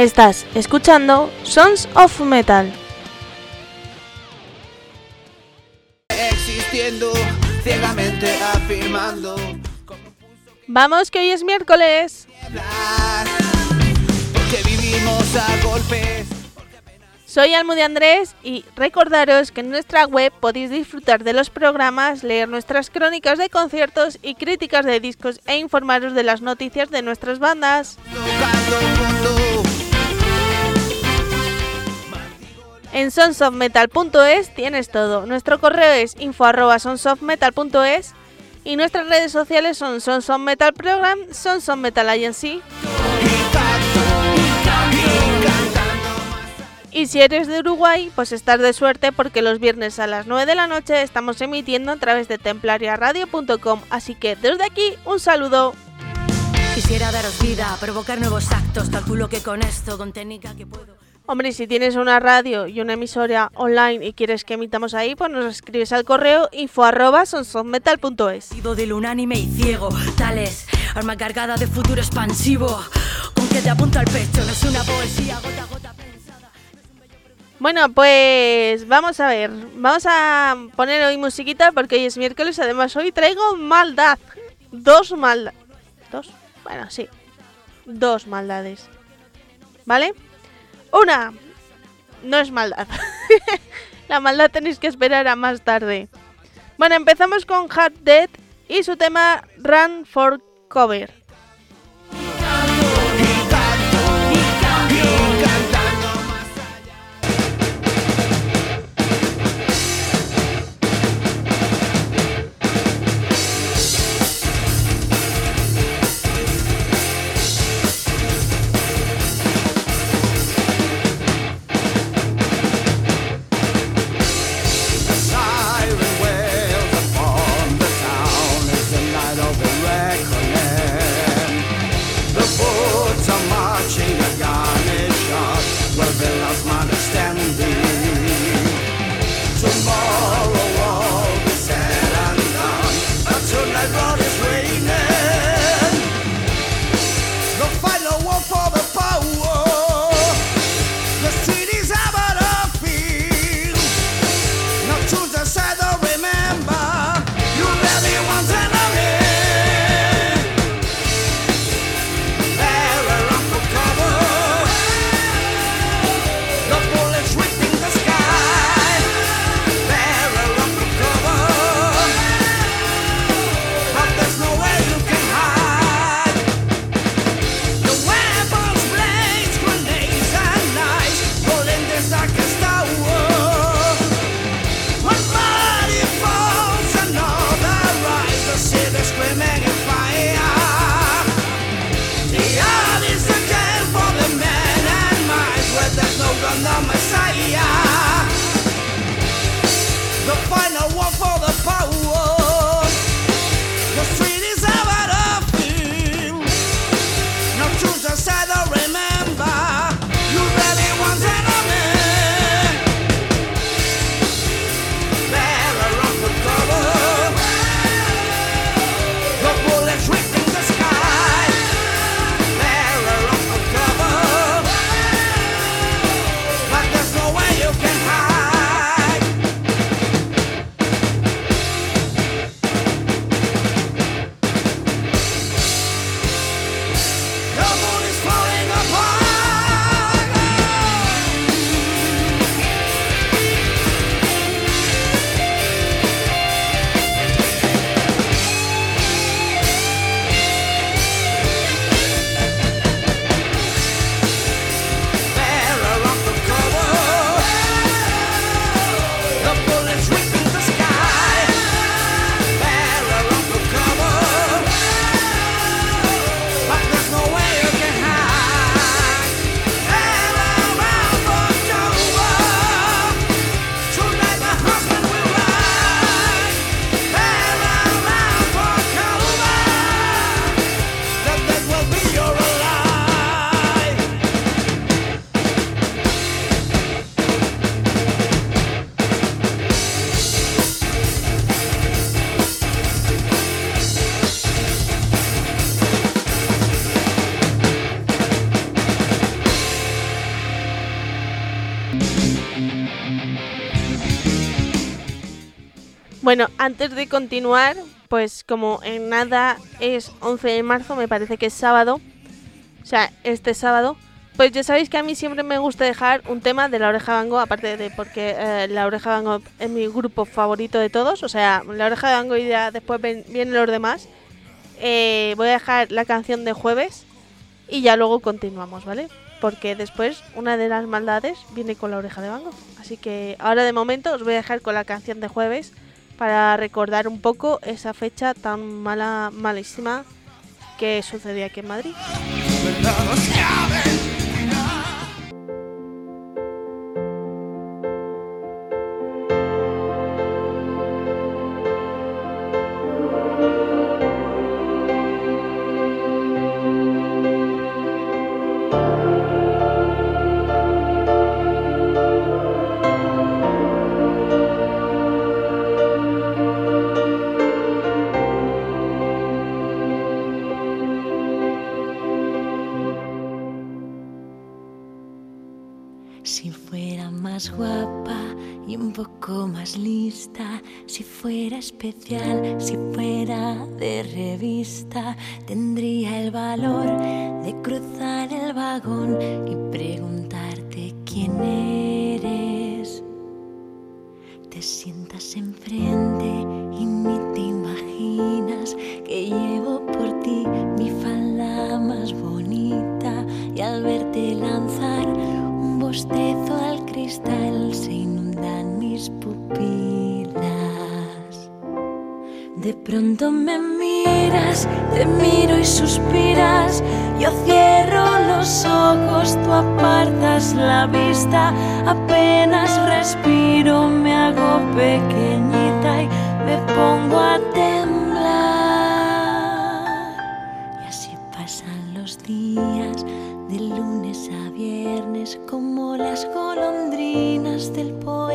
Estás escuchando Sons of Metal. Existiendo, ciegamente afirmando. Vamos, que hoy es miércoles. Porque vivimos a golpes. Soy Almude Andrés y recordaros que en nuestra web podéis disfrutar de los programas, leer nuestras crónicas de conciertos y críticas de discos e informaros de las noticias de nuestras bandas. En sonsofmetal.es tienes todo. Nuestro correo es info@sonsofmetal.es y nuestras redes sociales son Sons of Metal Program, Metal. Y si eres de Uruguay, pues estás de suerte porque los viernes a las 9 de la noche estamos emitiendo a través de templariaradio.com. Así que desde aquí, un saludo. Quisiera daros vida, provocar nuevos actos, calculo que con esto, con técnica que puedo... Hombre, si tienes una radio y una emisora online y quieres que emitamos ahí, pues nos escribes al correo info arroba Sido del unánime y ciego, tales, arma cargada de futuro expansivo, con que te apunta al pecho, no es una poesía gota a gota pensada. Bueno, pues vamos a ver, vamos a poner hoy musiquita porque hoy es miércoles, además hoy traigo maldad, dos maldades, dos, bueno, sí, dos maldades, ¿vale? Una, no es maldad. La maldad tenéis que esperar a más tarde. Bueno, empezamos con Hard Dead y su tema Run for Cover. Bueno, antes de continuar, pues como en nada es 11 de marzo, me parece que es sábado, o sea, este sábado, pues ya sabéis que a mí siempre me gusta dejar un tema de la oreja Bango, aparte de porque eh, la oreja Bango es mi grupo favorito de todos, o sea, la oreja Bango y ya después vienen los demás. Eh, voy a dejar la canción de jueves y ya luego continuamos, ¿vale? Porque después una de las maldades viene con la oreja de Bango. Así que ahora de momento os voy a dejar con la canción de jueves para recordar un poco esa fecha tan mala, malísima que sucedía aquí en Madrid. Especial, si fuera de revista, tendría el valor de cruzar el vagón y preguntarte quién eres. Te sientas enfrente y ni te imaginas que llevo por ti mi falda más bonita y al verte lanzar un bostezo al cristal inundan mis pupilas. De pronto me miras, te miro y suspiras. Yo cierro los ojos, tú apartas la vista. Apenas respiro, me hago pequeñita y me pongo a temblar. Y así pasan los días, de lunes a viernes, como las golondrinas del Becker,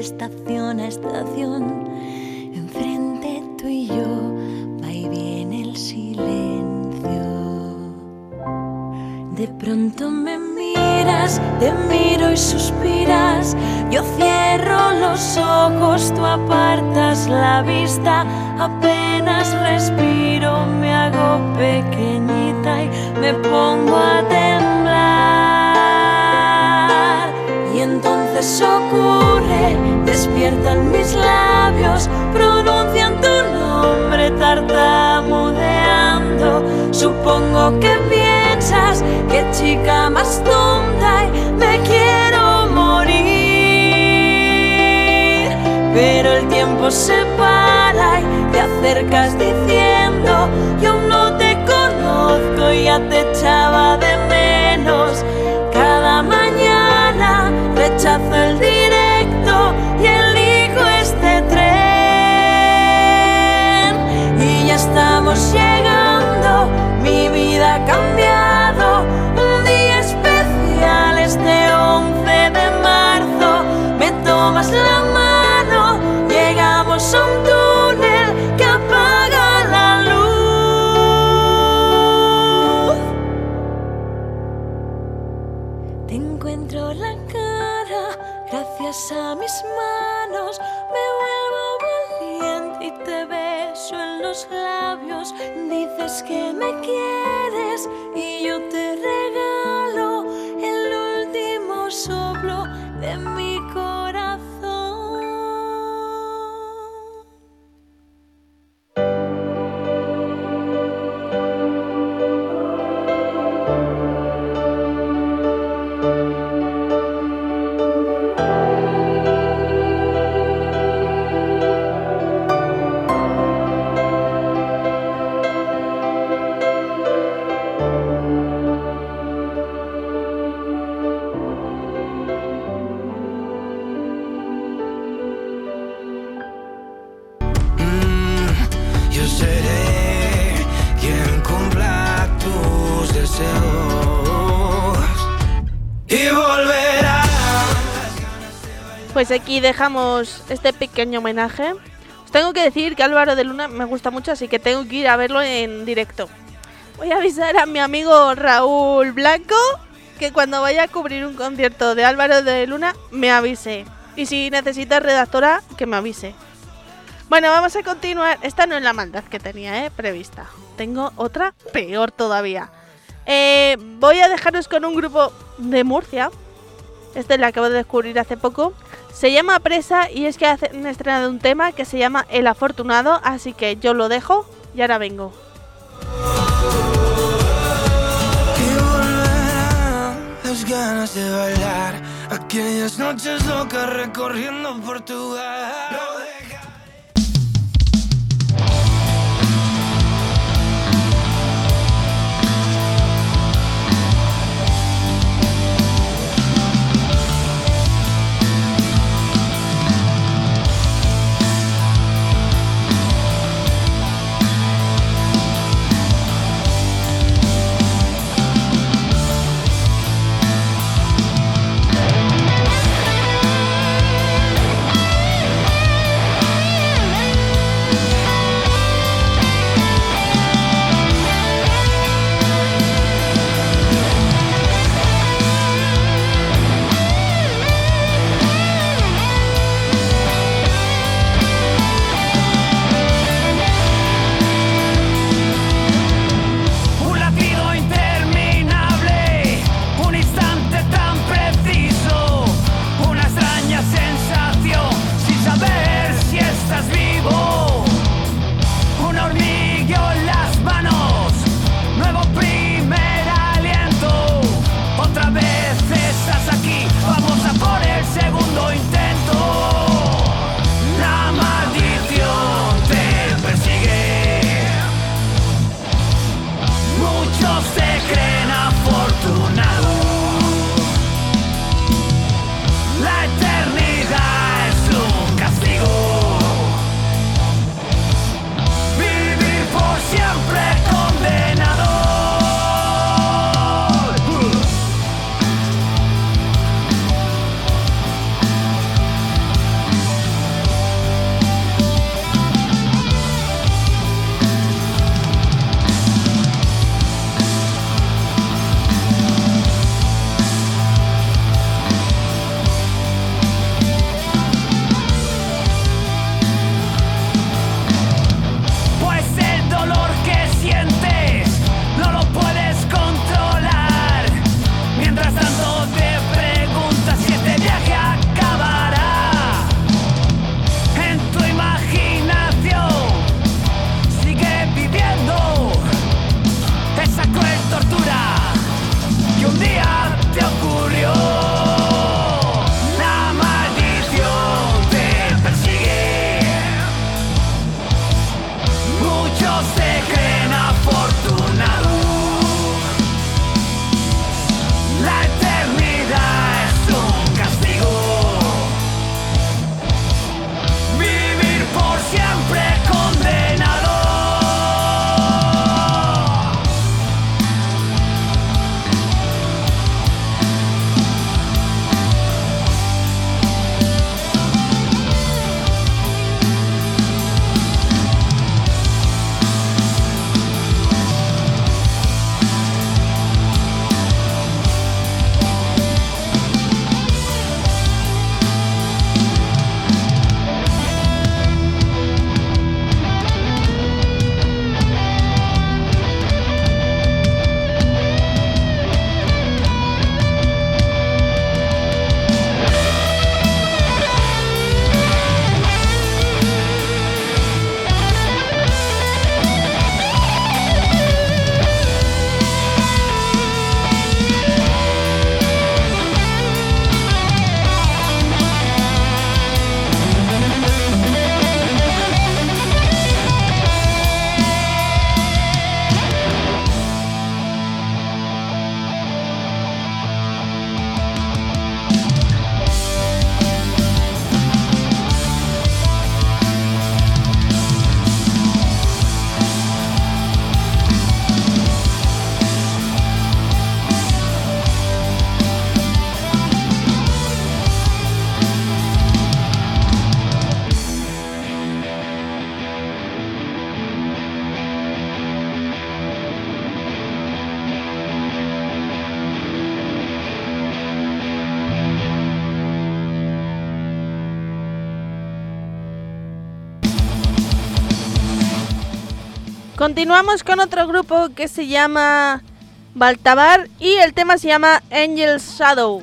estación a estación tú y yo va y viene el silencio. De pronto me miras, te miro y suspiras. Yo cierro los ojos, tú apartas la vista. Apenas respiro, me hago pequeñita y me pongo a temblar. Y entonces ocurre, despiertan mis labios, pronuncian tu tartamudeando. Supongo que piensas que chica más tonta y me quiero morir. Pero el tiempo se para y te acercas diciendo: Yo no te conozco y ya te echaba de menos. Cada mañana rechazo el tomas la mano, llegamos a un túnel que apaga la luz. Te encuentro la cara, gracias a mis manos, me vuelvo valiente y te beso en los labios dices que me quieres y yo te Pues aquí dejamos este pequeño homenaje. Os tengo que decir que Álvaro de Luna me gusta mucho, así que tengo que ir a verlo en directo. Voy a avisar a mi amigo Raúl Blanco que cuando vaya a cubrir un concierto de Álvaro de Luna me avise. Y si necesitas redactora, que me avise. Bueno, vamos a continuar. Esta no es la maldad que tenía, ¿eh? Prevista. Tengo otra peor todavía. Eh, voy a dejaros con un grupo de Murcia. Este lo acabo de descubrir hace poco. Se llama Presa y es que han estrenado un tema que se llama El Afortunado. Así que yo lo dejo y ahora vengo. Continuamos con otro grupo que se llama Baltabar y el tema se llama Angel Shadow.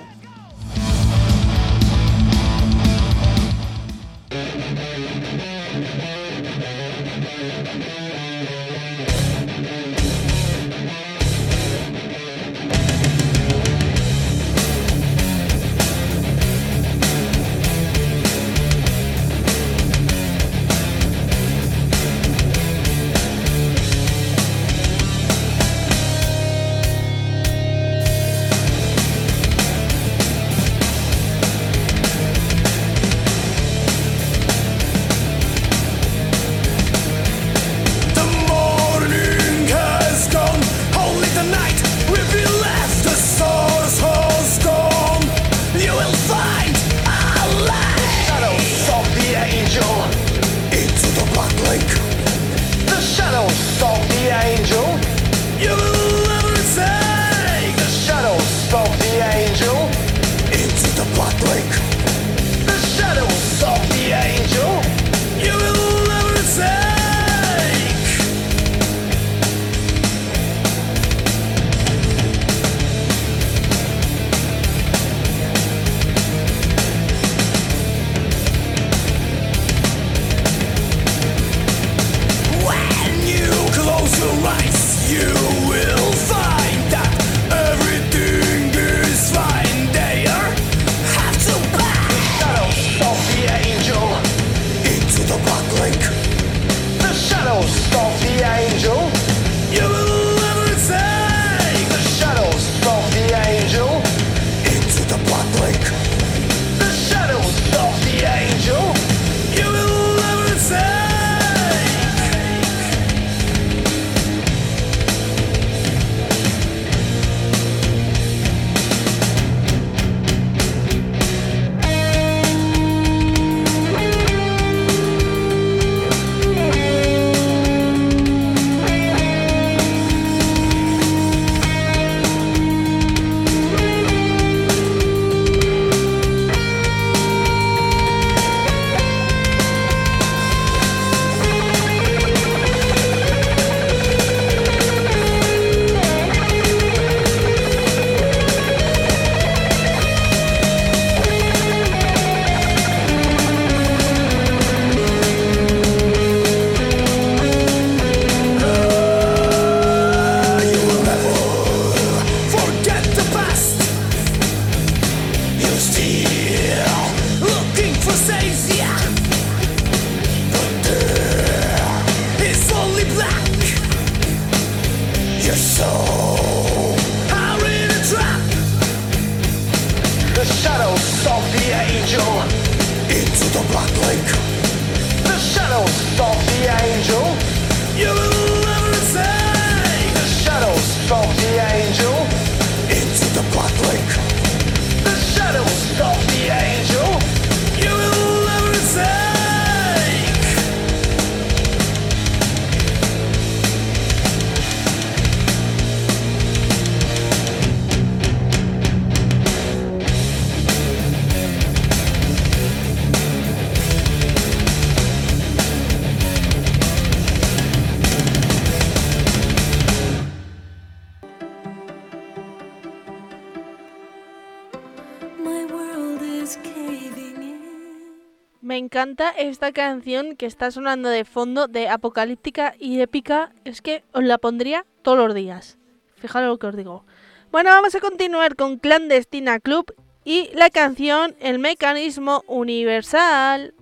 Encanta esta canción que está sonando de fondo de apocalíptica y épica. Es que os la pondría todos los días. Fijaros lo que os digo. Bueno, vamos a continuar con Clandestina Club y la canción El Mecanismo Universal.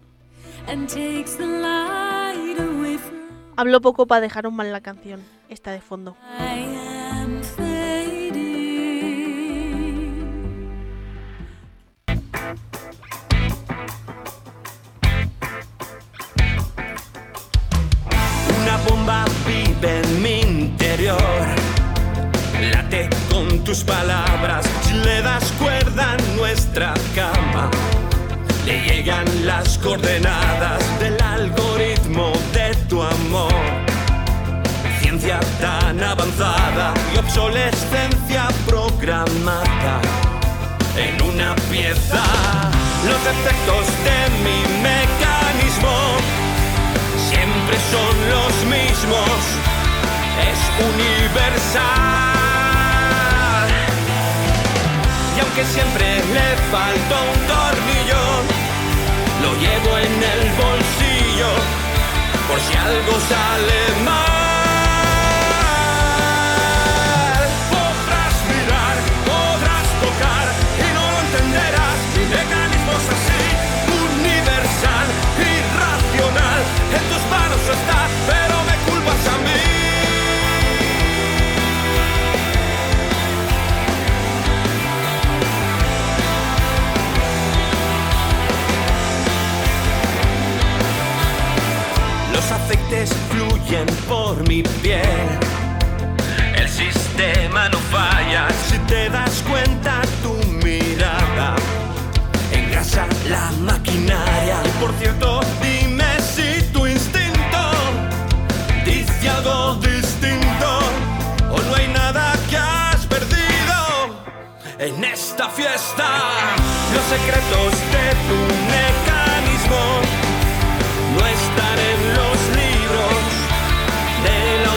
Hablo poco para dejaros mal la canción, esta de fondo. Vive en mi interior. Late con tus palabras, le das cuerda a nuestra cama. Le llegan las coordenadas del algoritmo de tu amor. Ciencia tan avanzada y obsolescencia programada en una pieza. Los efectos de mi mecanismo son los mismos es universal. Y aunque siempre le falta un tornillo, lo llevo en el bolsillo por si algo sale mal. Fluyen por mi piel. El sistema no falla si te das cuenta tu mirada. Engrasa la maquinaria. Y por cierto, dime si tu instinto dice algo distinto o no hay nada que has perdido en esta fiesta. Los secretos de tu mecanismo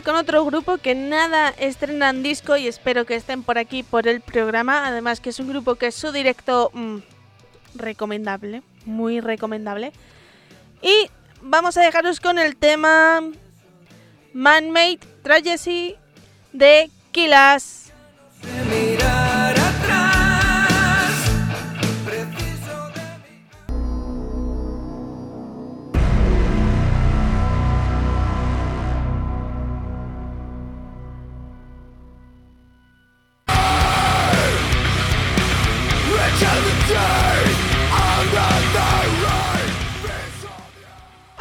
con otro grupo que nada estrenan disco y espero que estén por aquí por el programa. Además que es un grupo que es su directo mm, recomendable, muy recomendable. Y vamos a dejaros con el tema Man-Made Tragedy de Kilas.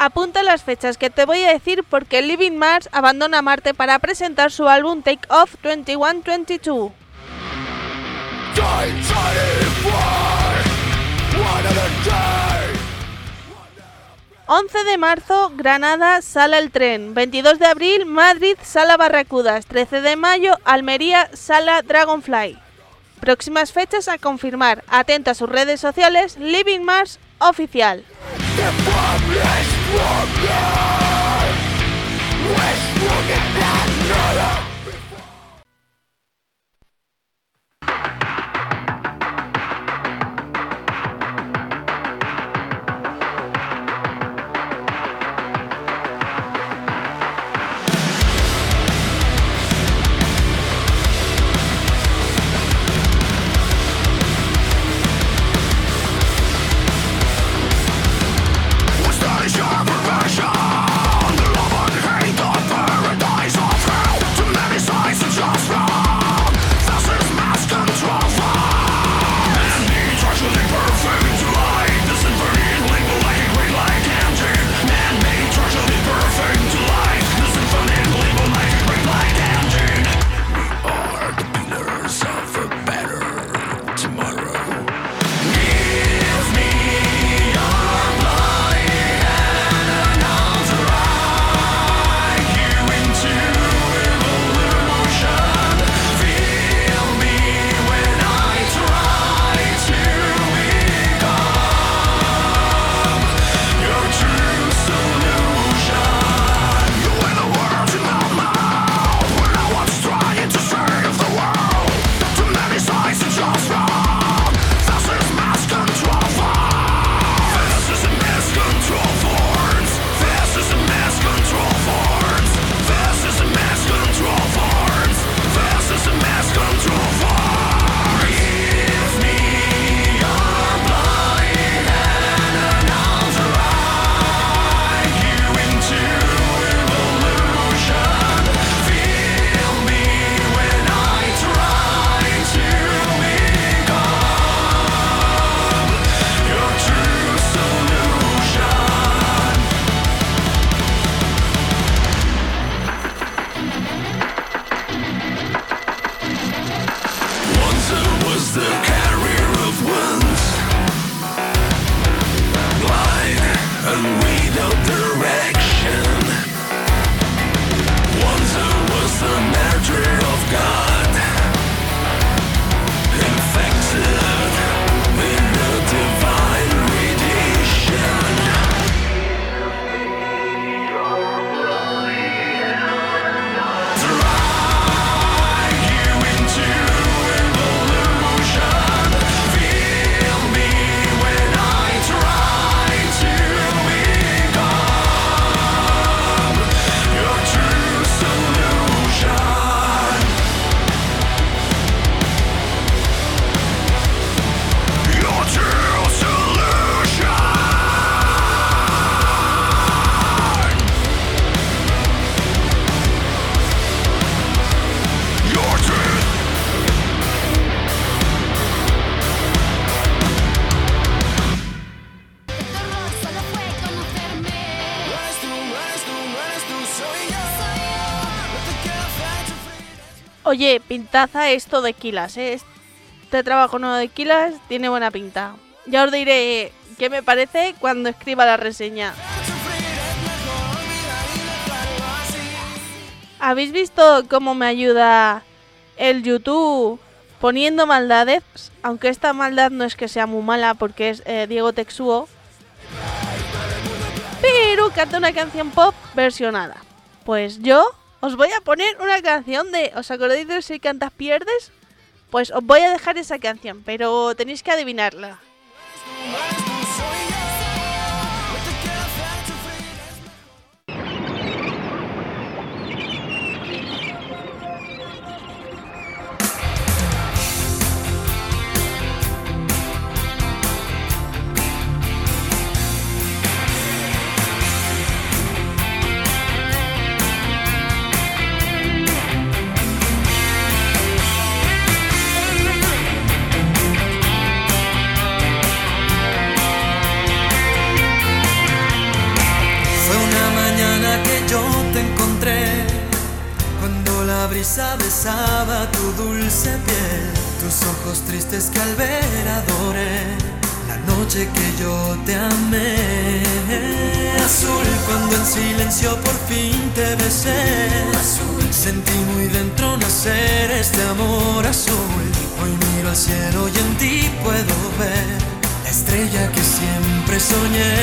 Apunta las fechas que te voy a decir porque Living Mars abandona Marte para presentar su álbum Take Off 2122. 11 de marzo, Granada, Sala El Tren. 22 de abril, Madrid, Sala Barracudas. 13 de mayo, Almería, Sala Dragonfly. Próximas fechas a confirmar. Atenta a sus redes sociales, Living Mars Oficial. Wish for me another Oye, pintaza esto de Kilas, ¿eh? Este trabajo nuevo de Kilas tiene buena pinta. Ya os diré qué me parece cuando escriba la reseña. ¿Habéis visto cómo me ayuda el YouTube poniendo maldades? Aunque esta maldad no es que sea muy mala porque es eh, Diego Texuo. Pero canta una canción pop versionada. Pues yo os voy a poner una canción de... ¿Os acordáis de Si cantas pierdes? Pues os voy a dejar esa canción, pero tenéis que adivinarla. Brisa besaba tu dulce piel, tus ojos tristes que al ver adoré, la noche que yo te amé. Azul cuando en silencio por fin te besé, azul sentí muy dentro nacer este amor azul. Hoy miro al cielo y en ti puedo ver la estrella que siempre soñé.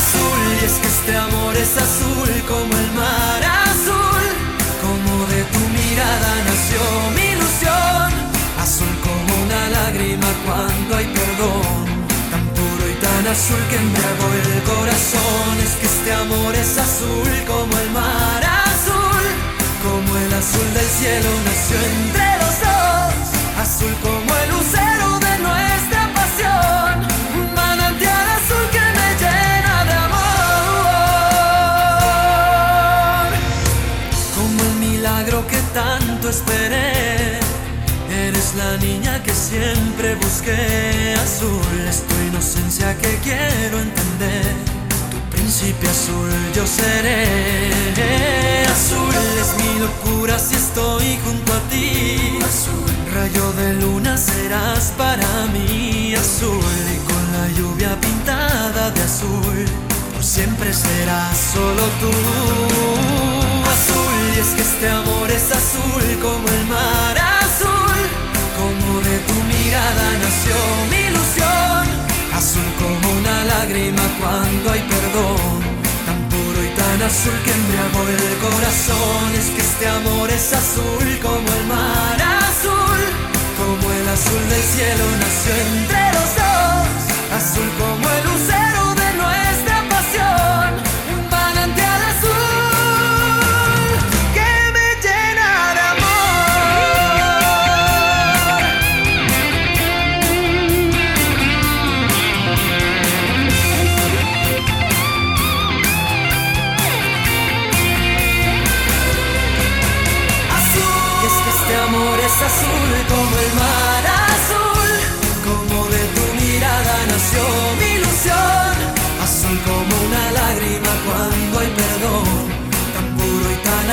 Azul, y es que este amor es azul como el mar lágrima cuando hay perdón, tan puro y tan azul que embriagó el corazón. Es que este amor es azul como el mar azul, como el azul del cielo nació entre los dos. Azul como el lucero de nuestra pasión, un manantial azul que me llena de amor. Como el milagro que tanto esperé, la niña que siempre busqué. Azul es tu inocencia que quiero entender. Tu príncipe azul yo seré. Azul es mi locura si estoy junto a ti. Azul, rayo de luna serás para mí. Azul y con la lluvia pintada de azul. Por siempre serás solo tú. Azul y es que este amor es azul como el mar de tu mirada nació mi ilusión. Azul como una lágrima cuando hay perdón. Tan puro y tan azul que embriagó el corazón. Es que este amor es azul como el mar azul. Como el azul del cielo nació entre los dos. Azul como el lucero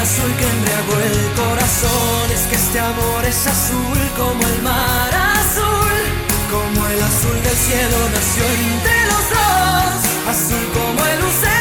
azul que embriagó el corazón. Es que este amor es azul como el mar azul. Como el azul del cielo nació entre los dos. Azul como el lucero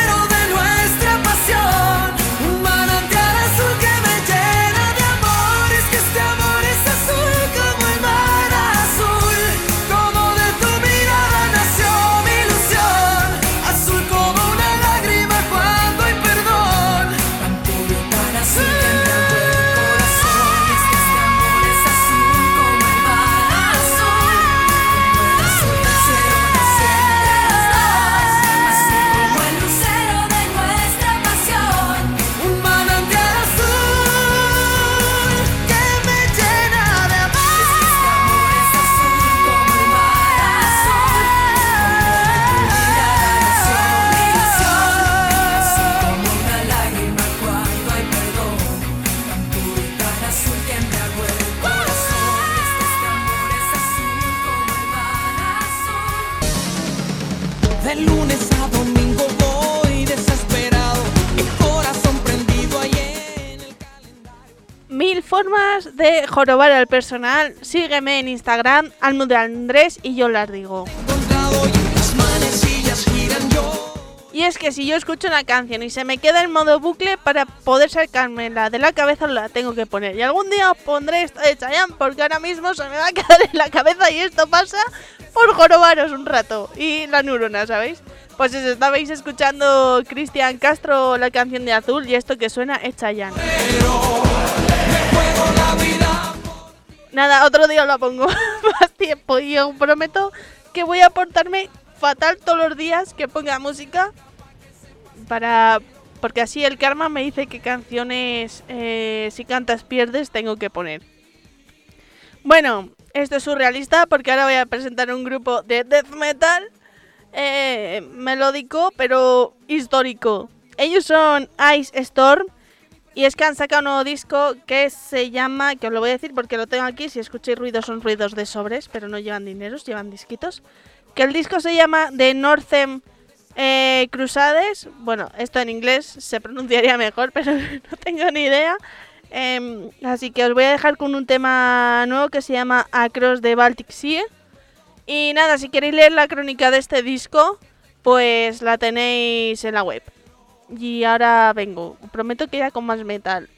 Milf formas de jorobar al personal, sígueme en Instagram, Almude Andrés, y yo las digo. Y es que si yo escucho una canción y se me queda en modo bucle, para poder sacármela de la cabeza la tengo que poner. Y algún día os pondré esta de Chayanne, porque ahora mismo se me va a quedar en la cabeza y esto pasa por jorobaros un rato. Y la neurona, ¿sabéis? Pues eso, estabais escuchando Cristian Castro la canción de Azul y esto que suena es Chayanne. Nada, otro día lo pongo más tiempo y yo prometo que voy a portarme fatal todos los días que ponga música para porque así el karma me dice qué canciones eh, si cantas pierdes tengo que poner. Bueno, esto es surrealista porque ahora voy a presentar un grupo de death metal eh, melódico pero histórico. Ellos son Ice Storm y es que han sacado un nuevo disco que se llama, que os lo voy a decir porque lo tengo aquí, si escucháis ruidos son ruidos de sobres, pero no llevan dineros, llevan disquitos. Que el disco se llama The Northern eh, Crusades. Bueno, esto en inglés se pronunciaría mejor, pero no tengo ni idea. Em, así que os voy a dejar con un tema nuevo que se llama Across the Baltic Sea. Y nada, si queréis leer la crónica de este disco, pues la tenéis en la web. Y ahora vengo. Prometo que ya con más metal.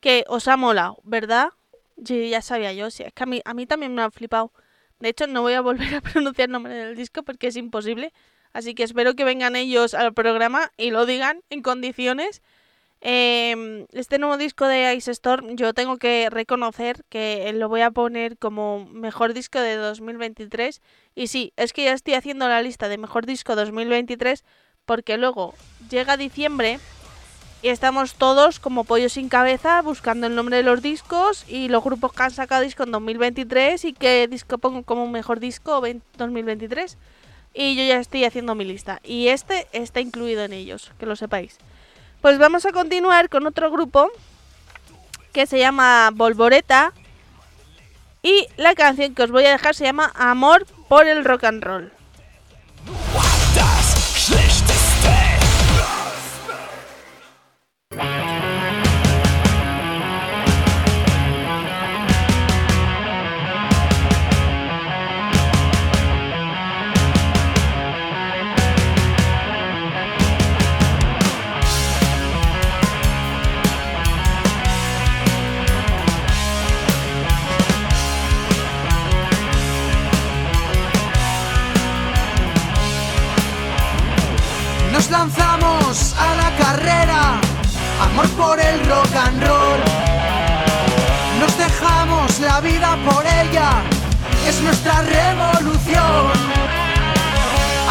Que os ha molado, ¿verdad? Sí, ya sabía yo, sí, es que a mí, a mí también me ha flipado. De hecho, no voy a volver a pronunciar el nombre del disco porque es imposible. Así que espero que vengan ellos al programa y lo digan en condiciones. Em, este nuevo disco de Ice Storm yo tengo que reconocer que lo voy a poner como mejor disco de 2023. Y sí, es que ya estoy haciendo la lista de mejor disco 2023 porque luego llega diciembre y estamos todos como pollos sin cabeza buscando el nombre de los discos y los grupos que han sacado disco en 2023 y qué disco pongo como mejor disco 2023. Y yo ya estoy haciendo mi lista. Y este está incluido en ellos, que lo sepáis. Pues vamos a continuar con otro grupo que se llama Volvoreta. Y la canción que os voy a dejar se llama Amor por el Rock and Roll. Lanzamos a la carrera, amor por el rock and roll. Nos dejamos la vida por ella, es nuestra revolución.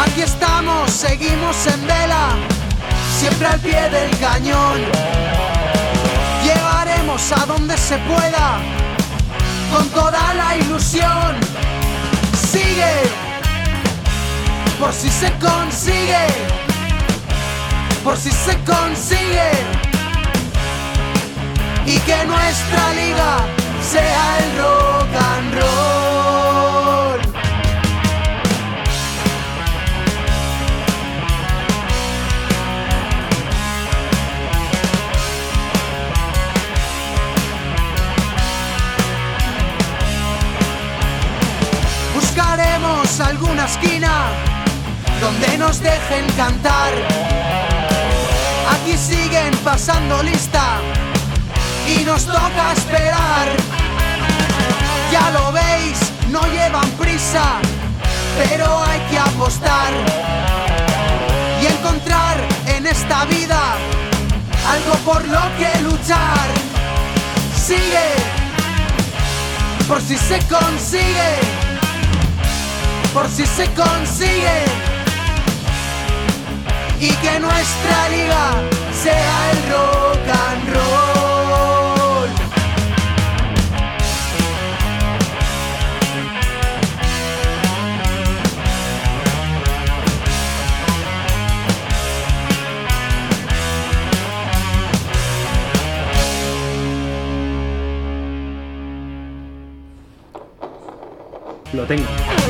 Aquí estamos, seguimos en vela, siempre al pie del cañón. Llegaremos a donde se pueda, con toda la ilusión. Sigue, por si se consigue por si se consigue y que nuestra liga sea el rock and roll. Buscaremos alguna esquina donde nos dejen cantar Aquí siguen pasando lista y nos toca esperar. Ya lo veis, no llevan prisa, pero hay que apostar y encontrar en esta vida algo por lo que luchar. Sigue, por si se consigue, por si se consigue y que nuestra liga sea el rock and roll. Lo tengo.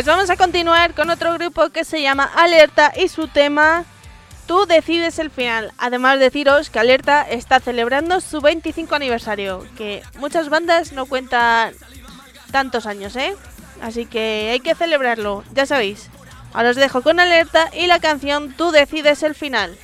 Pues vamos a continuar con otro grupo que se llama Alerta y su tema Tú decides el final. Además deciros que Alerta está celebrando su 25 aniversario, que muchas bandas no cuentan tantos años, ¿eh? Así que hay que celebrarlo, ya sabéis. Ahora os dejo con Alerta y la canción Tú decides el final.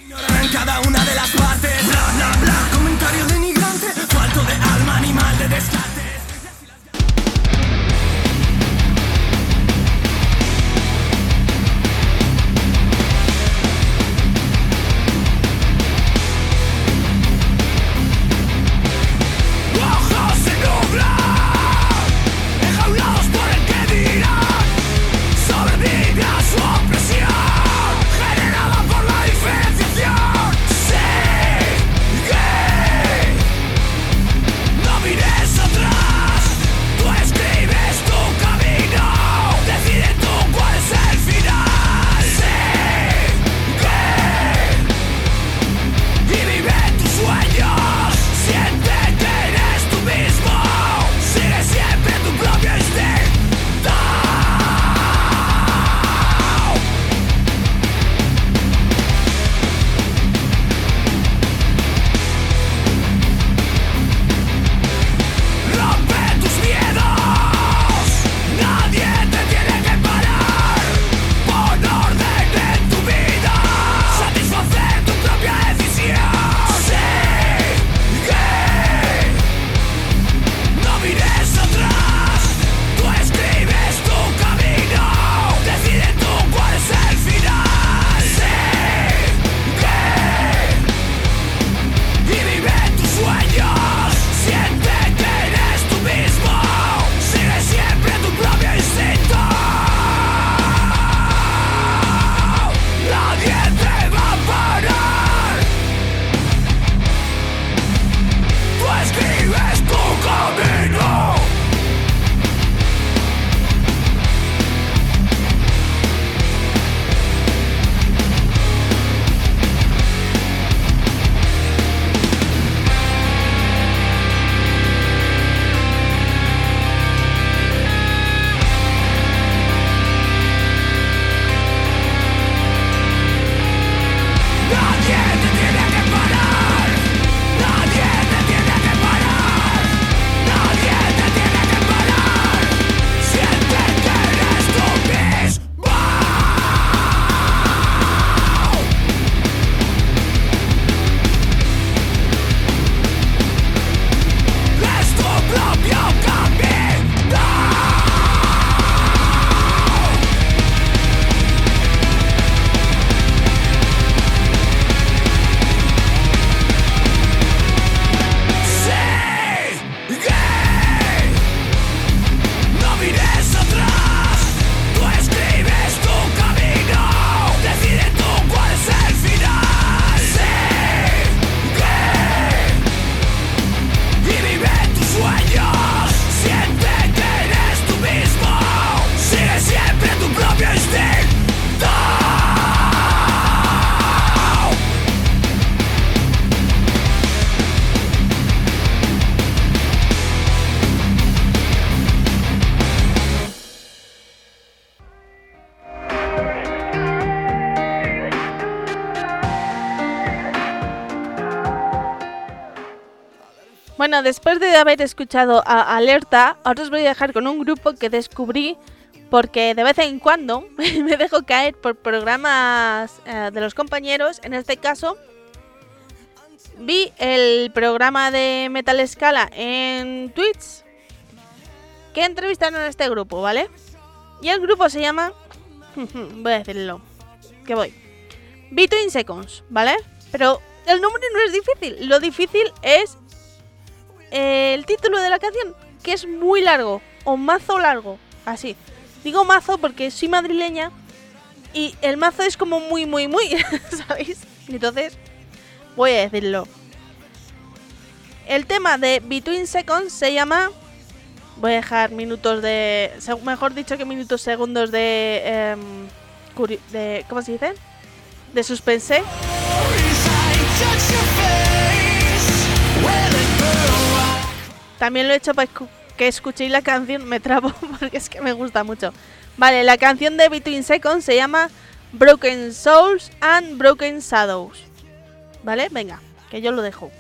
Después de haber escuchado a Alerta, ahora os voy a dejar con un grupo que descubrí porque de vez en cuando me dejo caer por programas eh, de los compañeros. En este caso, vi el programa de Metal Scala en Twitch que entrevistaron a este grupo, ¿vale? Y el grupo se llama... voy a decirlo, que voy. Between Seconds, ¿vale? Pero el nombre no es difícil, lo difícil es eh, el título de la canción, que es muy largo, o mazo largo, así. Digo mazo porque soy madrileña y el mazo es como muy, muy, muy, ¿sabéis? Entonces, voy a decirlo. El tema de Between Seconds se llama... Voy a dejar minutos de... Mejor dicho que minutos, segundos de... curi- de ¿Cómo se dice? De suspense. También lo he hecho para que escuchéis la canción, me trabo porque es que me gusta mucho. Vale, la canción de Between Seconds se llama Broken Souls and Broken Shadows. ¿Vale? Venga, que yo lo dejo.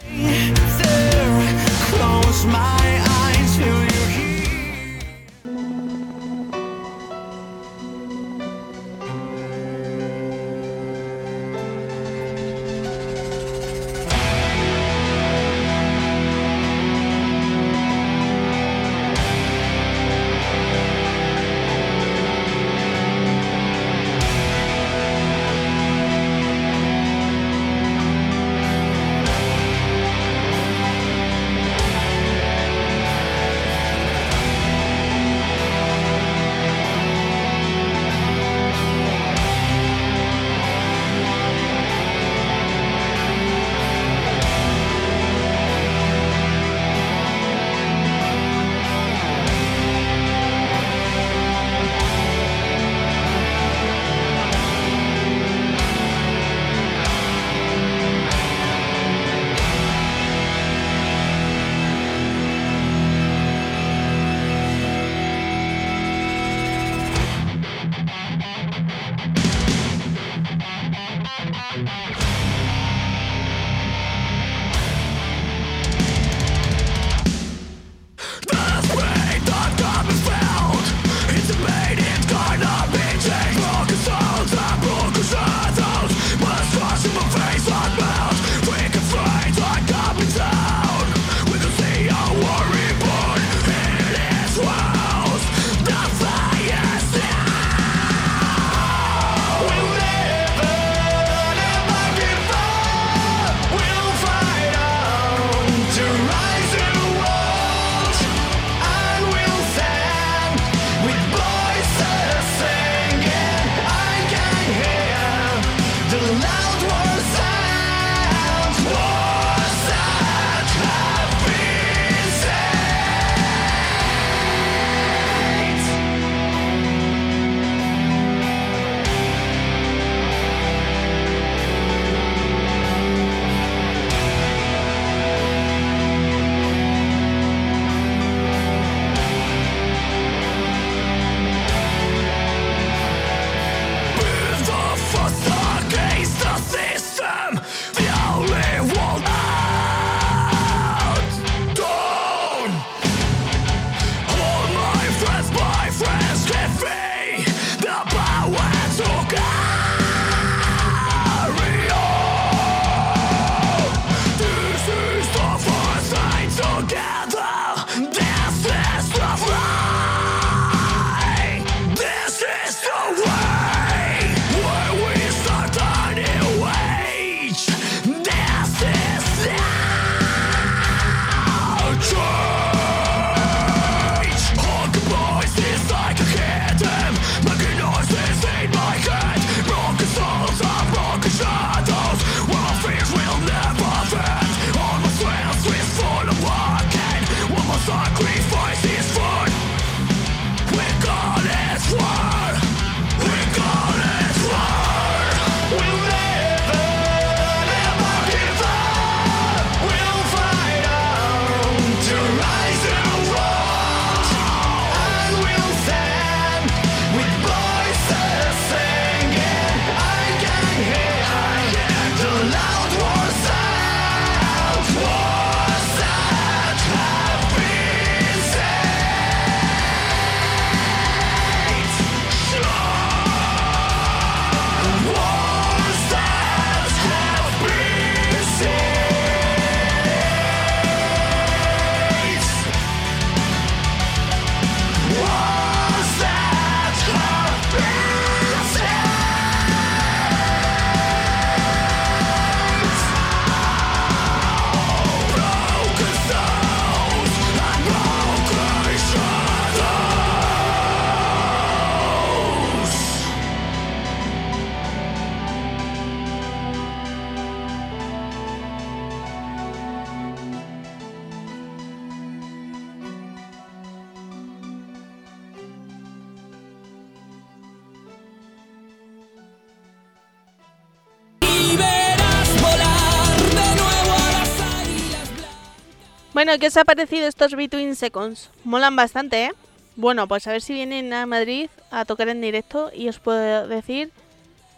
Bueno, ¿qué os ha parecido estos Between Seconds? Molan bastante, ¿eh? Bueno, pues a ver si vienen a Madrid a tocar en directo y os puedo decir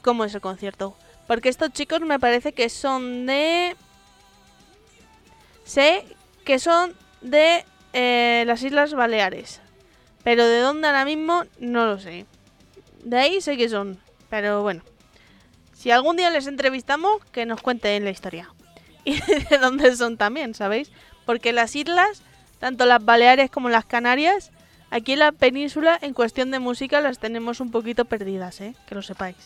cómo es el concierto. Porque estos chicos me parece que son de... Sé que son de eh, las Islas Baleares. Pero de dónde ahora mismo no lo sé. De ahí sé que son. Pero bueno. Si algún día les entrevistamos, que nos cuenten la historia. Y de dónde son también, ¿sabéis? Porque las islas, tanto las Baleares como las Canarias, aquí en la península, en cuestión de música, las tenemos un poquito perdidas, ¿eh? Que lo sepáis.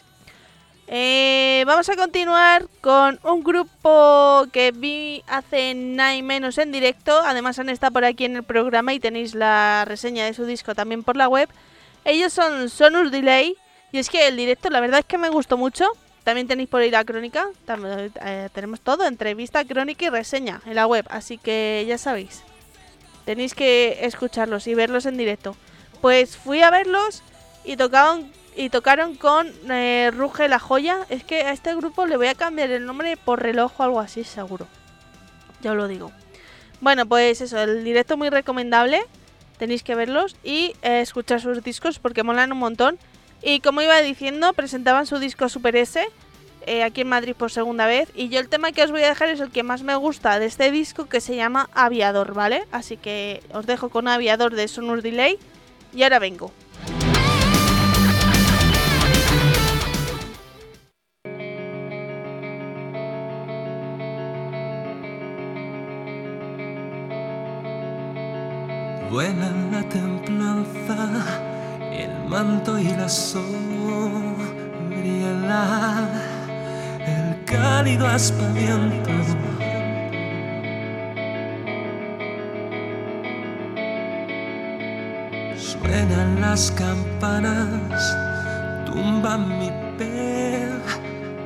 Eh, vamos a continuar con un grupo que vi hace nada y menos en directo. Además han estado por aquí en el programa y tenéis la reseña de su disco también por la web. Ellos son Sonus Delay. Y es que el directo la verdad es que me gustó mucho. También tenéis por ahí la crónica. Eh, tenemos todo, entrevista, crónica y reseña en la web. Así que ya sabéis. Tenéis que escucharlos y verlos en directo. Pues fui a verlos y tocaban y tocaron con eh, Ruge la Joya. Es que a este grupo le voy a cambiar el nombre por reloj o algo así, seguro. Ya os lo digo. Bueno, pues eso, el directo muy recomendable. Tenéis que verlos y eh, escuchar sus discos porque molan un montón. Y como iba diciendo, presentaban su disco Super S eh, aquí en Madrid por segunda vez. Y yo el tema que os voy a dejar es el que más me gusta de este disco que se llama Aviador, ¿vale? Así que os dejo con Aviador de Sonus Delay. Y ahora vengo. Vuela la templanza, manto y la sobriedad, el cálido aspaviento. Suenan las campanas, tumban mi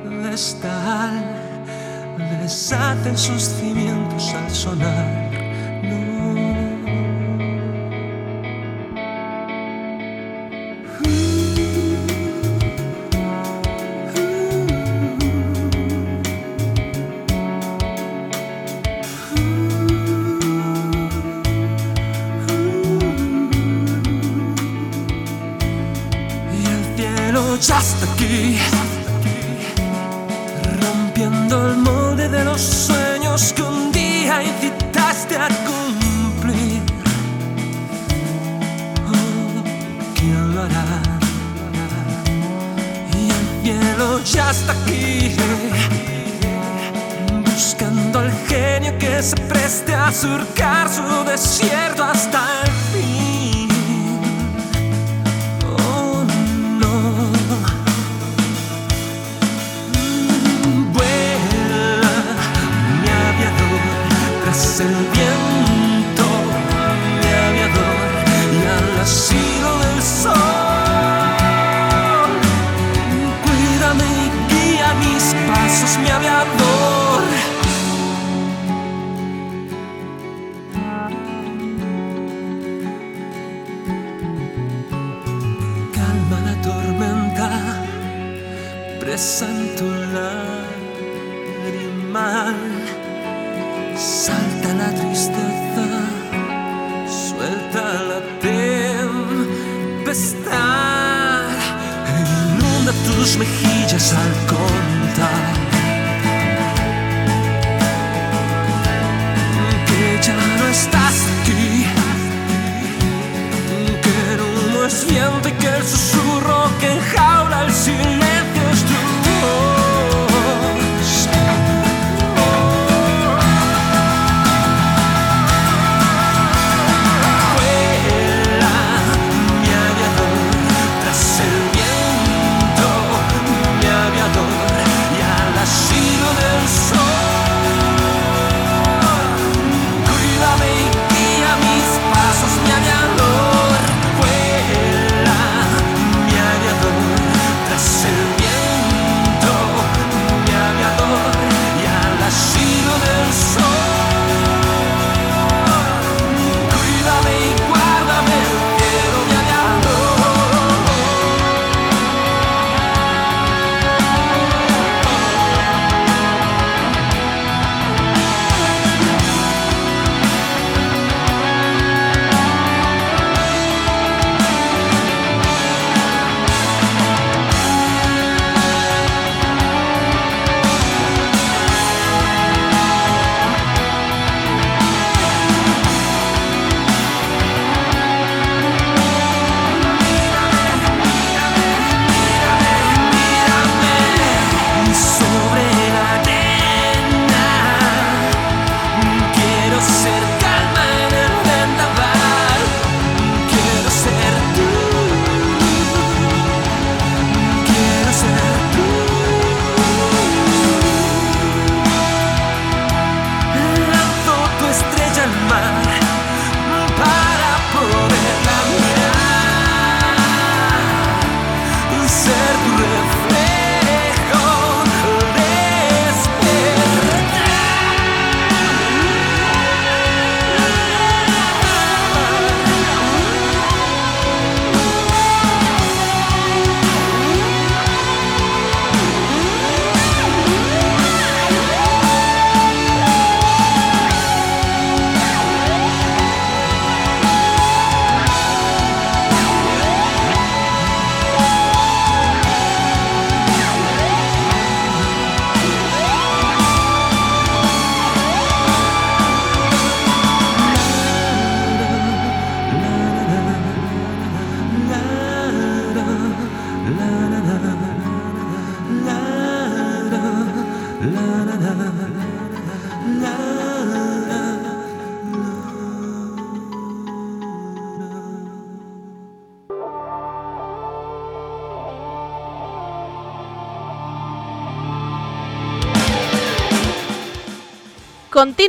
pedestal, deshacen sus cimientos al sonar. Está aquí, buscando al genio que se preste a surcar su desierto hasta el fin.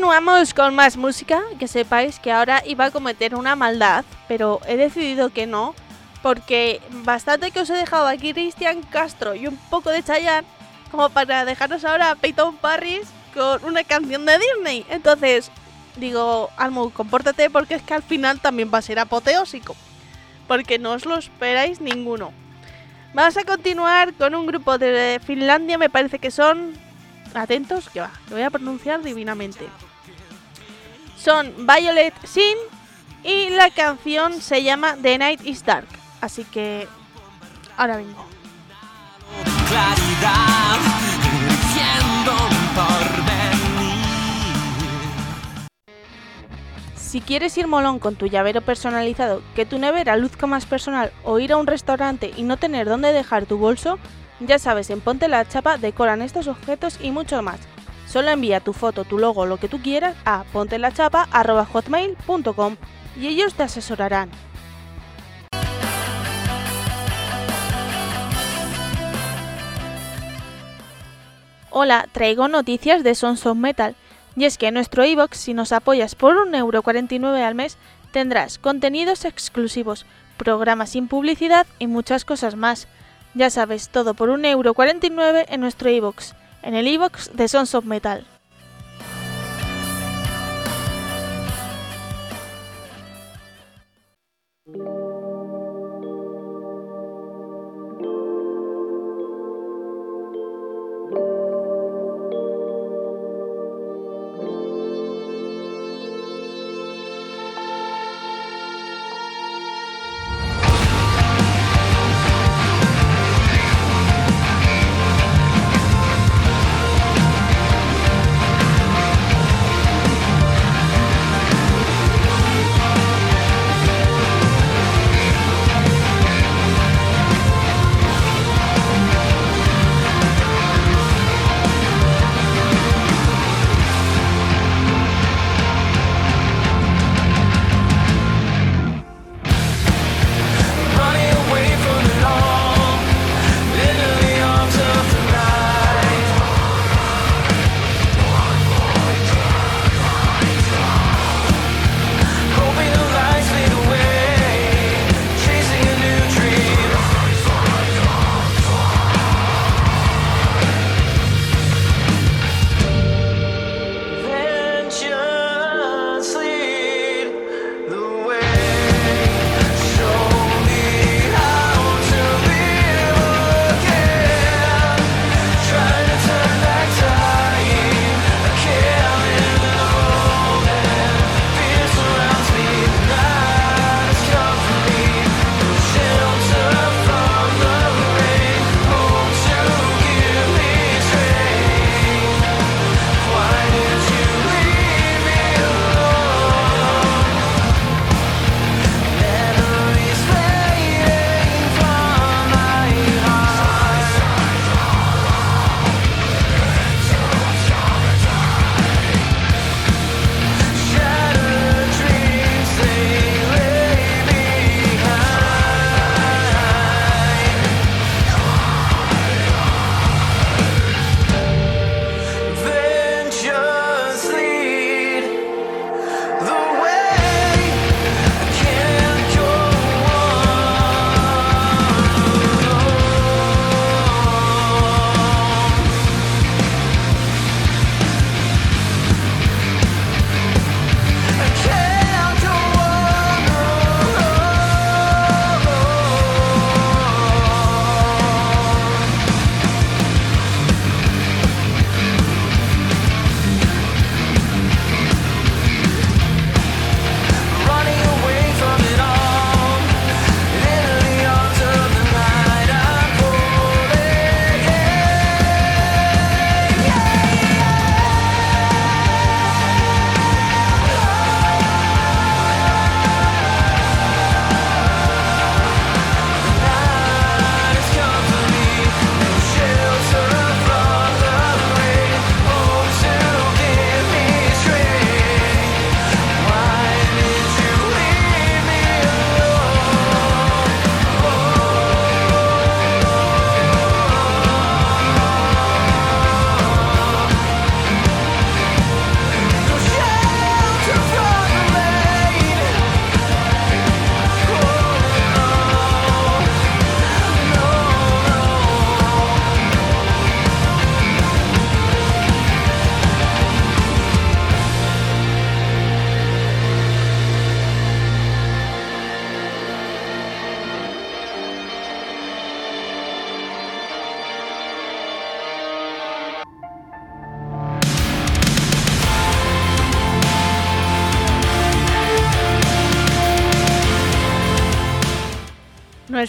Continuamos con más música, que sepáis que ahora iba a cometer una maldad, pero he decidido que no, porque bastante que os he dejado aquí Cristian Castro y un poco de Chayanne, como para dejaros ahora a Peyton Parris con una canción de Disney. Entonces, digo, Almu, compórtate porque es que al final también va a ser apoteósico, porque no os lo esperáis ninguno. Vamos a continuar con un grupo de Finlandia, me parece que son atentos, que va, lo voy a pronunciar divinamente. Son Violet Sin y la canción se llama The Night is Dark. Así que ahora vengo. Claridad, Si quieres ir molón con tu llavero personalizado, que tu nevera luzca más personal o ir a un restaurante y no tener dónde dejar tu bolso, ya sabes, en Ponte la Chapa decoran estos objetos y mucho más. Solo envía tu foto, tu logo, lo que tú quieras a pontelachapa.hotmail.com y ellos te asesorarán. Hola, traigo noticias de Sons of Metal. Y es que en nuestro iBox, si nos apoyas por 1,49€ al mes, tendrás contenidos exclusivos, programas sin publicidad y muchas cosas más. Ya sabes, todo por 1,49€ en nuestro iBox, en el iBox de Sons of Metal.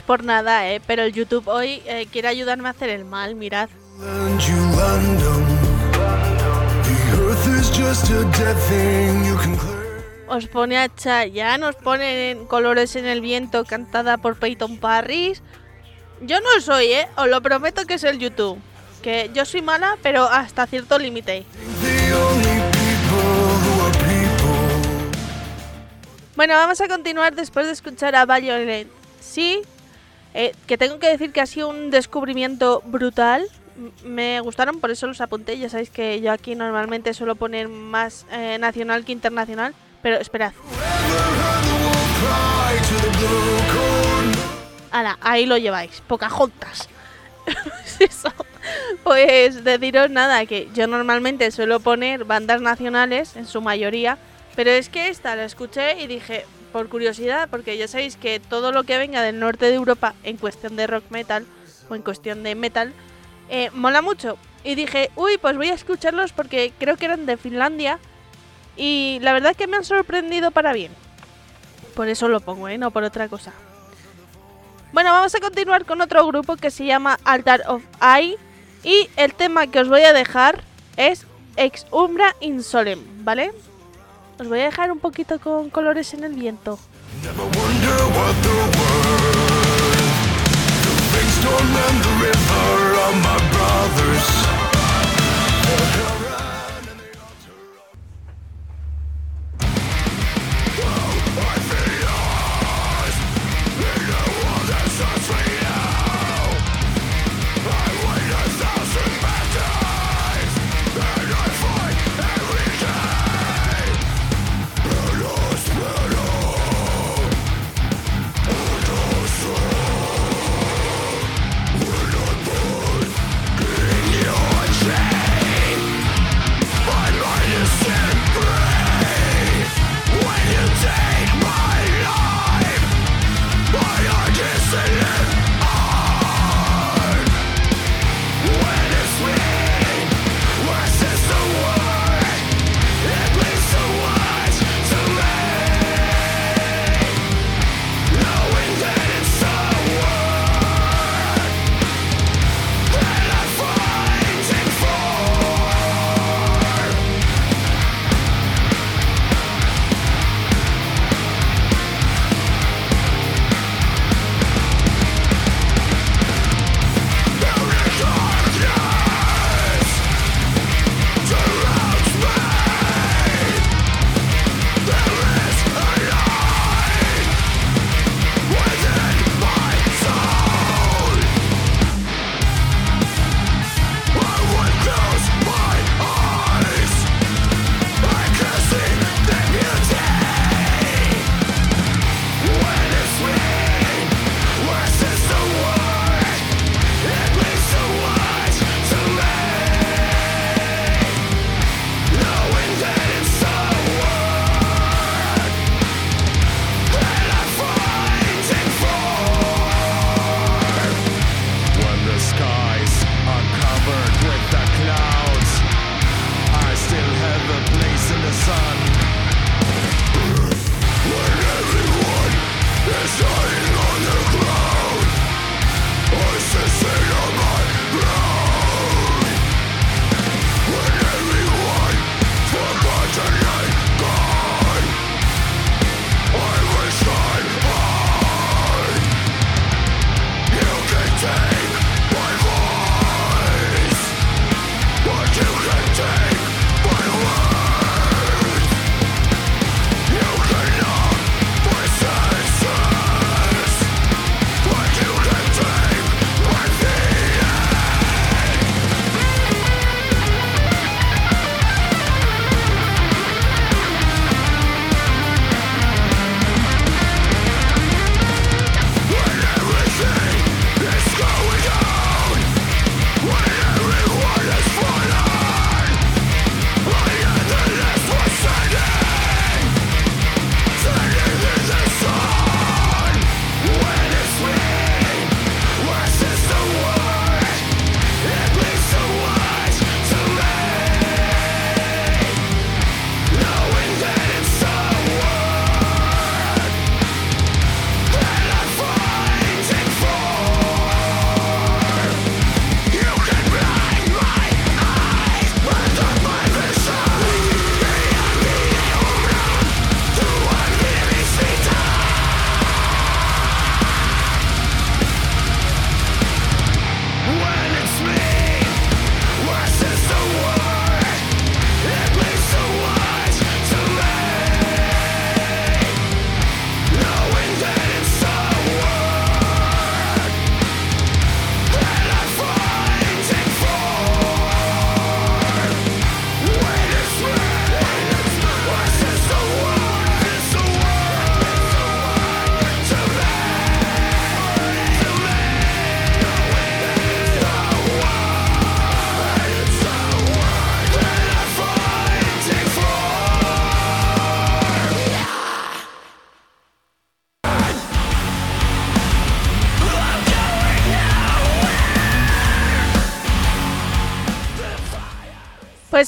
Por nada, ¿eh? Pero el YouTube hoy eh, quiere ayudarme a hacer el mal, mirad. Os pone a Chayanne, os pone en Colores en el Viento cantada por Peyton Parris. Yo no soy, ¿eh? Os lo prometo que es el YouTube. Que yo soy mala, pero hasta cierto límite. Bueno, vamos a continuar después de escuchar a Violet. Sí, eh, que tengo que decir que ha sido un descubrimiento brutal. Me gustaron, por eso los apunté. Ya sabéis que yo aquí normalmente suelo poner más eh, nacional que internacional. Pero esperad. Ahí lo lleváis. Pocahontas. Eso. Pues deciros nada, que yo normalmente suelo poner bandas nacionales, en su mayoría, pero es que esta la escuché y dije, por curiosidad, porque ya sabéis que todo lo que venga del norte de Europa en cuestión de rock metal o en cuestión de metal, eh, mola mucho. Y dije, uy, pues voy a escucharlos porque creo que eran de Finlandia y la verdad que me han sorprendido para bien. Por eso lo pongo, ¿eh? no por otra cosa. Bueno, vamos a continuar con otro grupo que se llama Altar of Eye. Y el tema que os voy a dejar es Ex Umbra Insolem, ¿vale? Os voy a dejar un poquito con colores en el viento.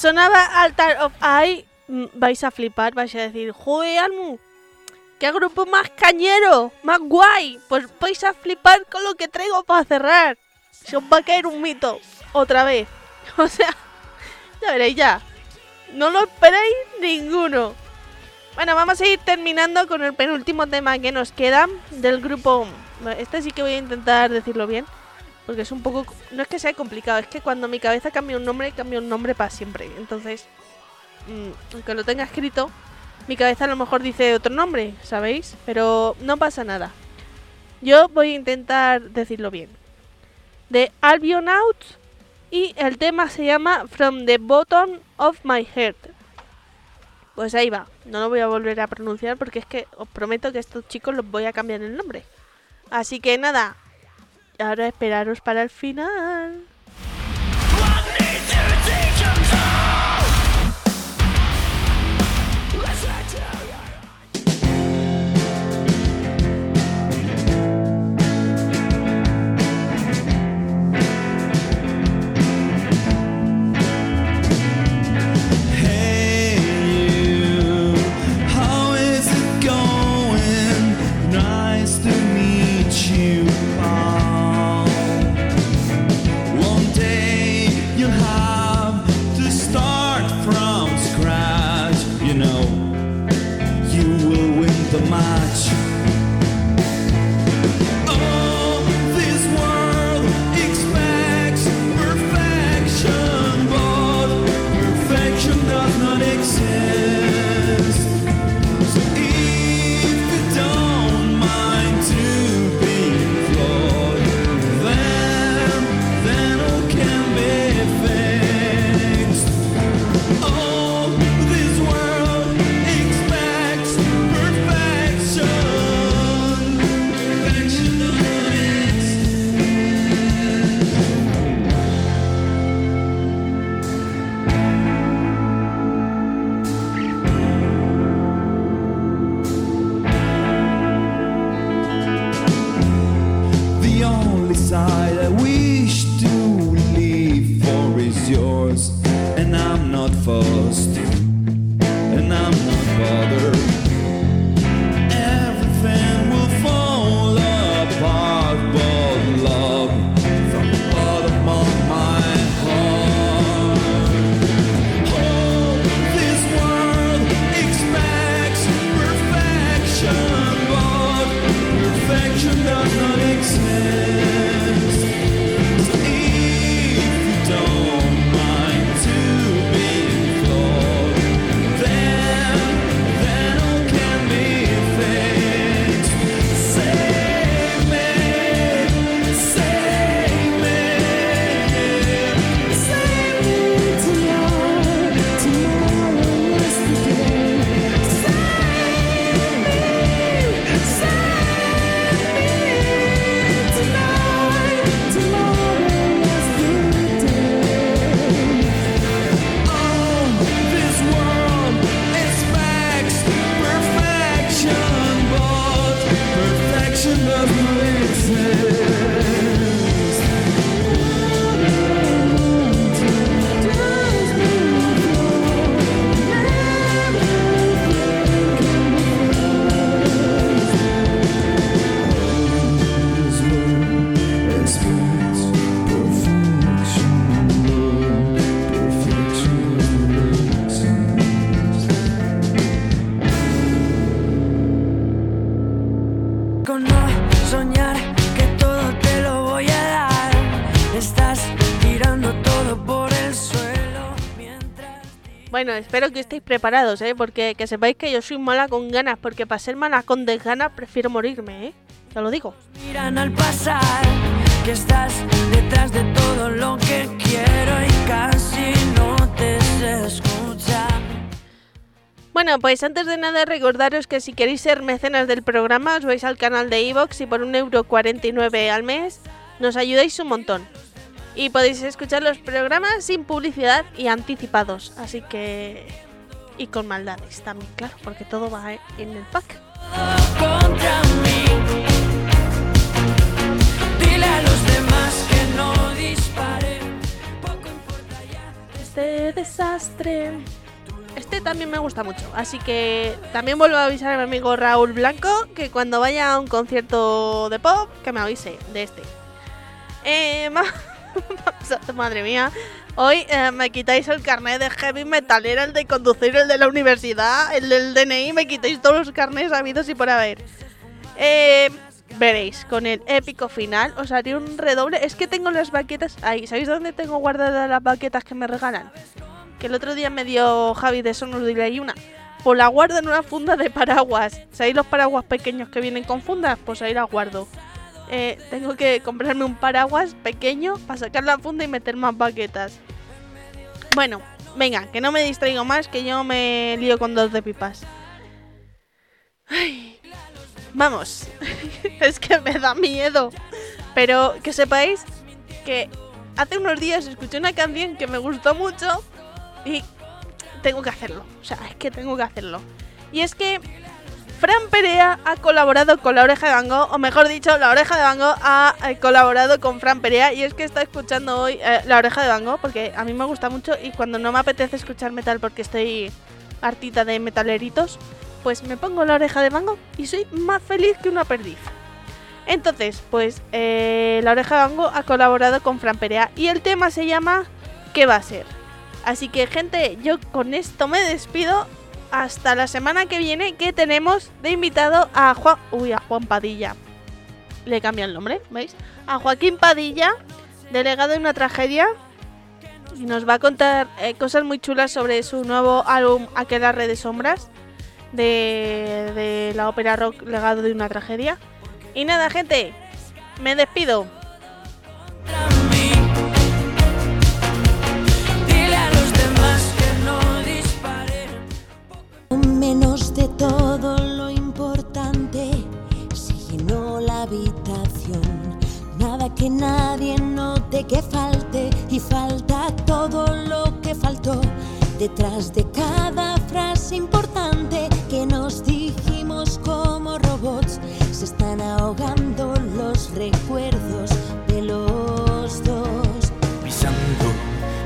Sonaba Altar of Eye. Mm, Vais a flipar, vais a decir, ¡Joder, Almu! ¡Qué grupo más cañero! ¡Más guay! Pues vais a flipar con lo que traigo para cerrar. Se os va a caer un mito. Otra vez. O sea, ya veréis ya. No lo esperéis ninguno. Bueno, vamos a ir terminando con el penúltimo tema que nos queda del grupo. Este sí que voy a intentar decirlo bien. Porque es un poco... No es que sea complicado, es que cuando mi cabeza cambia un nombre, cambia un nombre para siempre. Entonces, mm, aunque lo tenga escrito, mi cabeza a lo mejor dice otro nombre, ¿sabéis? Pero no pasa nada. Yo voy a intentar decirlo bien. De Albionauts y el tema se llama From the Bottom of My Heart. Pues ahí va, no lo voy a volver a pronunciar porque es que os prometo que estos chicos los voy a cambiar el nombre. Así que nada, ahora esperaros para el final. Bueno, espero que estéis preparados, ¿eh? Porque que sepáis que yo soy mala con ganas, porque para ser mala con desganas prefiero morirme, ¿eh? Ya lo digo. miran al pasar. Que estás detrás de todo lo que quiero y casi no te. Bueno, pues antes de nada recordaros que si queréis ser mecenas del programa os vais al canal de iVoox y por 1,49€ al mes nos ayudáis un montón. Y podéis escuchar los programas sin publicidad y anticipados. Así que... Y con maldades también, claro, porque todo va en el pack. contra mí. Dile a los demás que no disparen. Poco importa ya. este desastre. Este también me gusta mucho, así que también vuelvo a avisar a mi amigo Raúl Blanco que cuando vaya a un concierto de pop, que me avise de este. Eh, madre mía, hoy eh, me quitáis el carnet de heavy metalera, el de conducir, el de la universidad, el del DNI, me quitáis todos los carnets habidos y por haber. Eh, veréis, con el épico final os haré un redoble. Es que tengo las baquetas ahí. ¿Sabéis dónde tengo guardadas las baquetas que me regalan? Que el otro día me dio Javi de Sonus y una. Pues la guardo en una funda de paraguas. ¿Sabéis los paraguas pequeños que vienen con fundas? Pues ahí las guardo. Eh, tengo que comprarme un paraguas pequeño para sacar la funda y meter más baquetas. Bueno, venga, que no me distraigo más, que yo me lío con dos de pipas. Ay, vamos, es que me da miedo. Pero que sepáis que hace unos días escuché una canción que me gustó mucho y tengo que hacerlo. O sea, es que tengo que hacerlo. Y es que Fran Perea ha colaborado con La Oreja de Van o mejor dicho, La Oreja de Van ha eh, colaborado con Fran Perea. Y es que está escuchando hoy eh, La Oreja de Van porque a mí me gusta mucho y cuando no me apetece escuchar metal porque estoy hartita de metaleritos, pues me pongo La Oreja de Van y soy más feliz que una perdiz. Entonces, pues eh, La Oreja de Van ha colaborado con Fran Perea y el tema se llama ¿Qué va a ser? Así que gente, yo con esto me despido hasta la semana que viene que tenemos de invitado a Juan, uy, a Juan Padilla. Le cambia el nombre, ¿veis? A Joaquín Padilla, delegado de una tragedia y nos va a contar eh, cosas muy chulas sobre su nuevo álbum Aquelarre de sombras de, de la ópera rock Legado de una tragedia. Y nada, gente, me despido. De todo lo importante se llenó la habitación. Nada que nadie note que falte y falta todo lo que faltó. Detrás de cada frase importante que nos dijimos como robots, se están ahogando los recuerdos de los dos. pisando,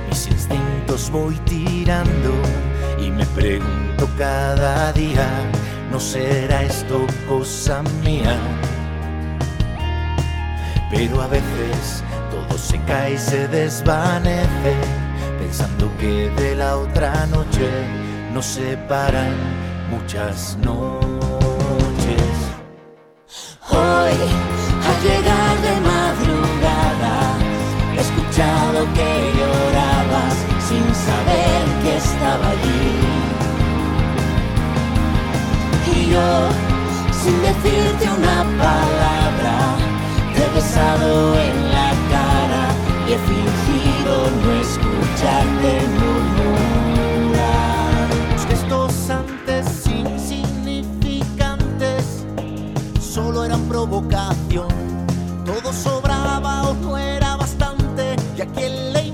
mis instintos voy tirando y me pregunto cada día, ¿no será esto cosa mía? Pero a veces todo se cae y se desvanece, pensando que de la otra noche nos separan muchas noches. Hoy, al llegar de madrugada, he escuchado que sin saber que estaba allí. Y yo, sin decirte una palabra, te he besado en la cara y he fingido no escucharte murmurar. Los gestos antes insignificantes solo eran provocación. Todo sobraba o no era bastante y a quien le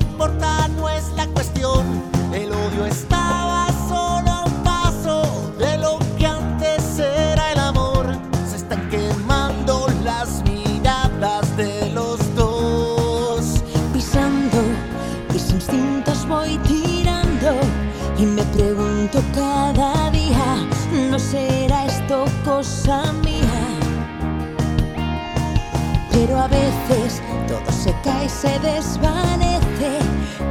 y se desvanece,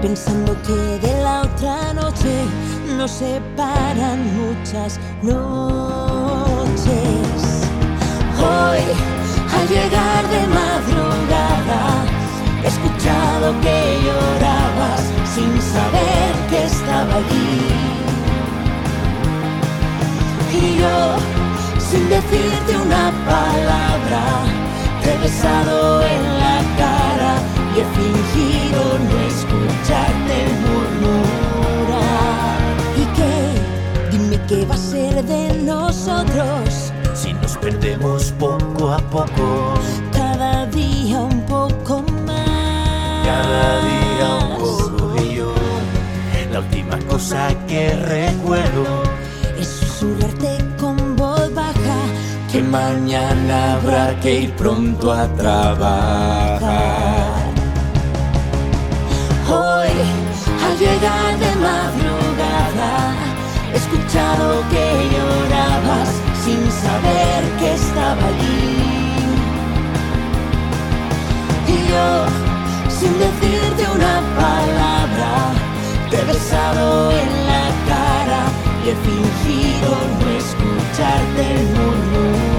pensando que de la otra noche nos separan muchas noches. Hoy, al llegar de madrugada, he escuchado que llorabas sin saber que estaba allí. Y yo, sin decirte una palabra, te he besado en la y he fingido no escucharte murmurar. ¿Y qué? Dime qué va a ser de nosotros. Si nos perdemos poco a poco, Cada día un poco más. cada día un poco y yo, la última cosa que recuerdo Es susurrarte con voz baja. que mañana habrá que ir pronto a trabajar. llegar de madrugada, he escuchado que llorabas sin saber que estaba allí. Y yo, sin decirte una palabra, te he besado en la cara y he fingido no escucharte el.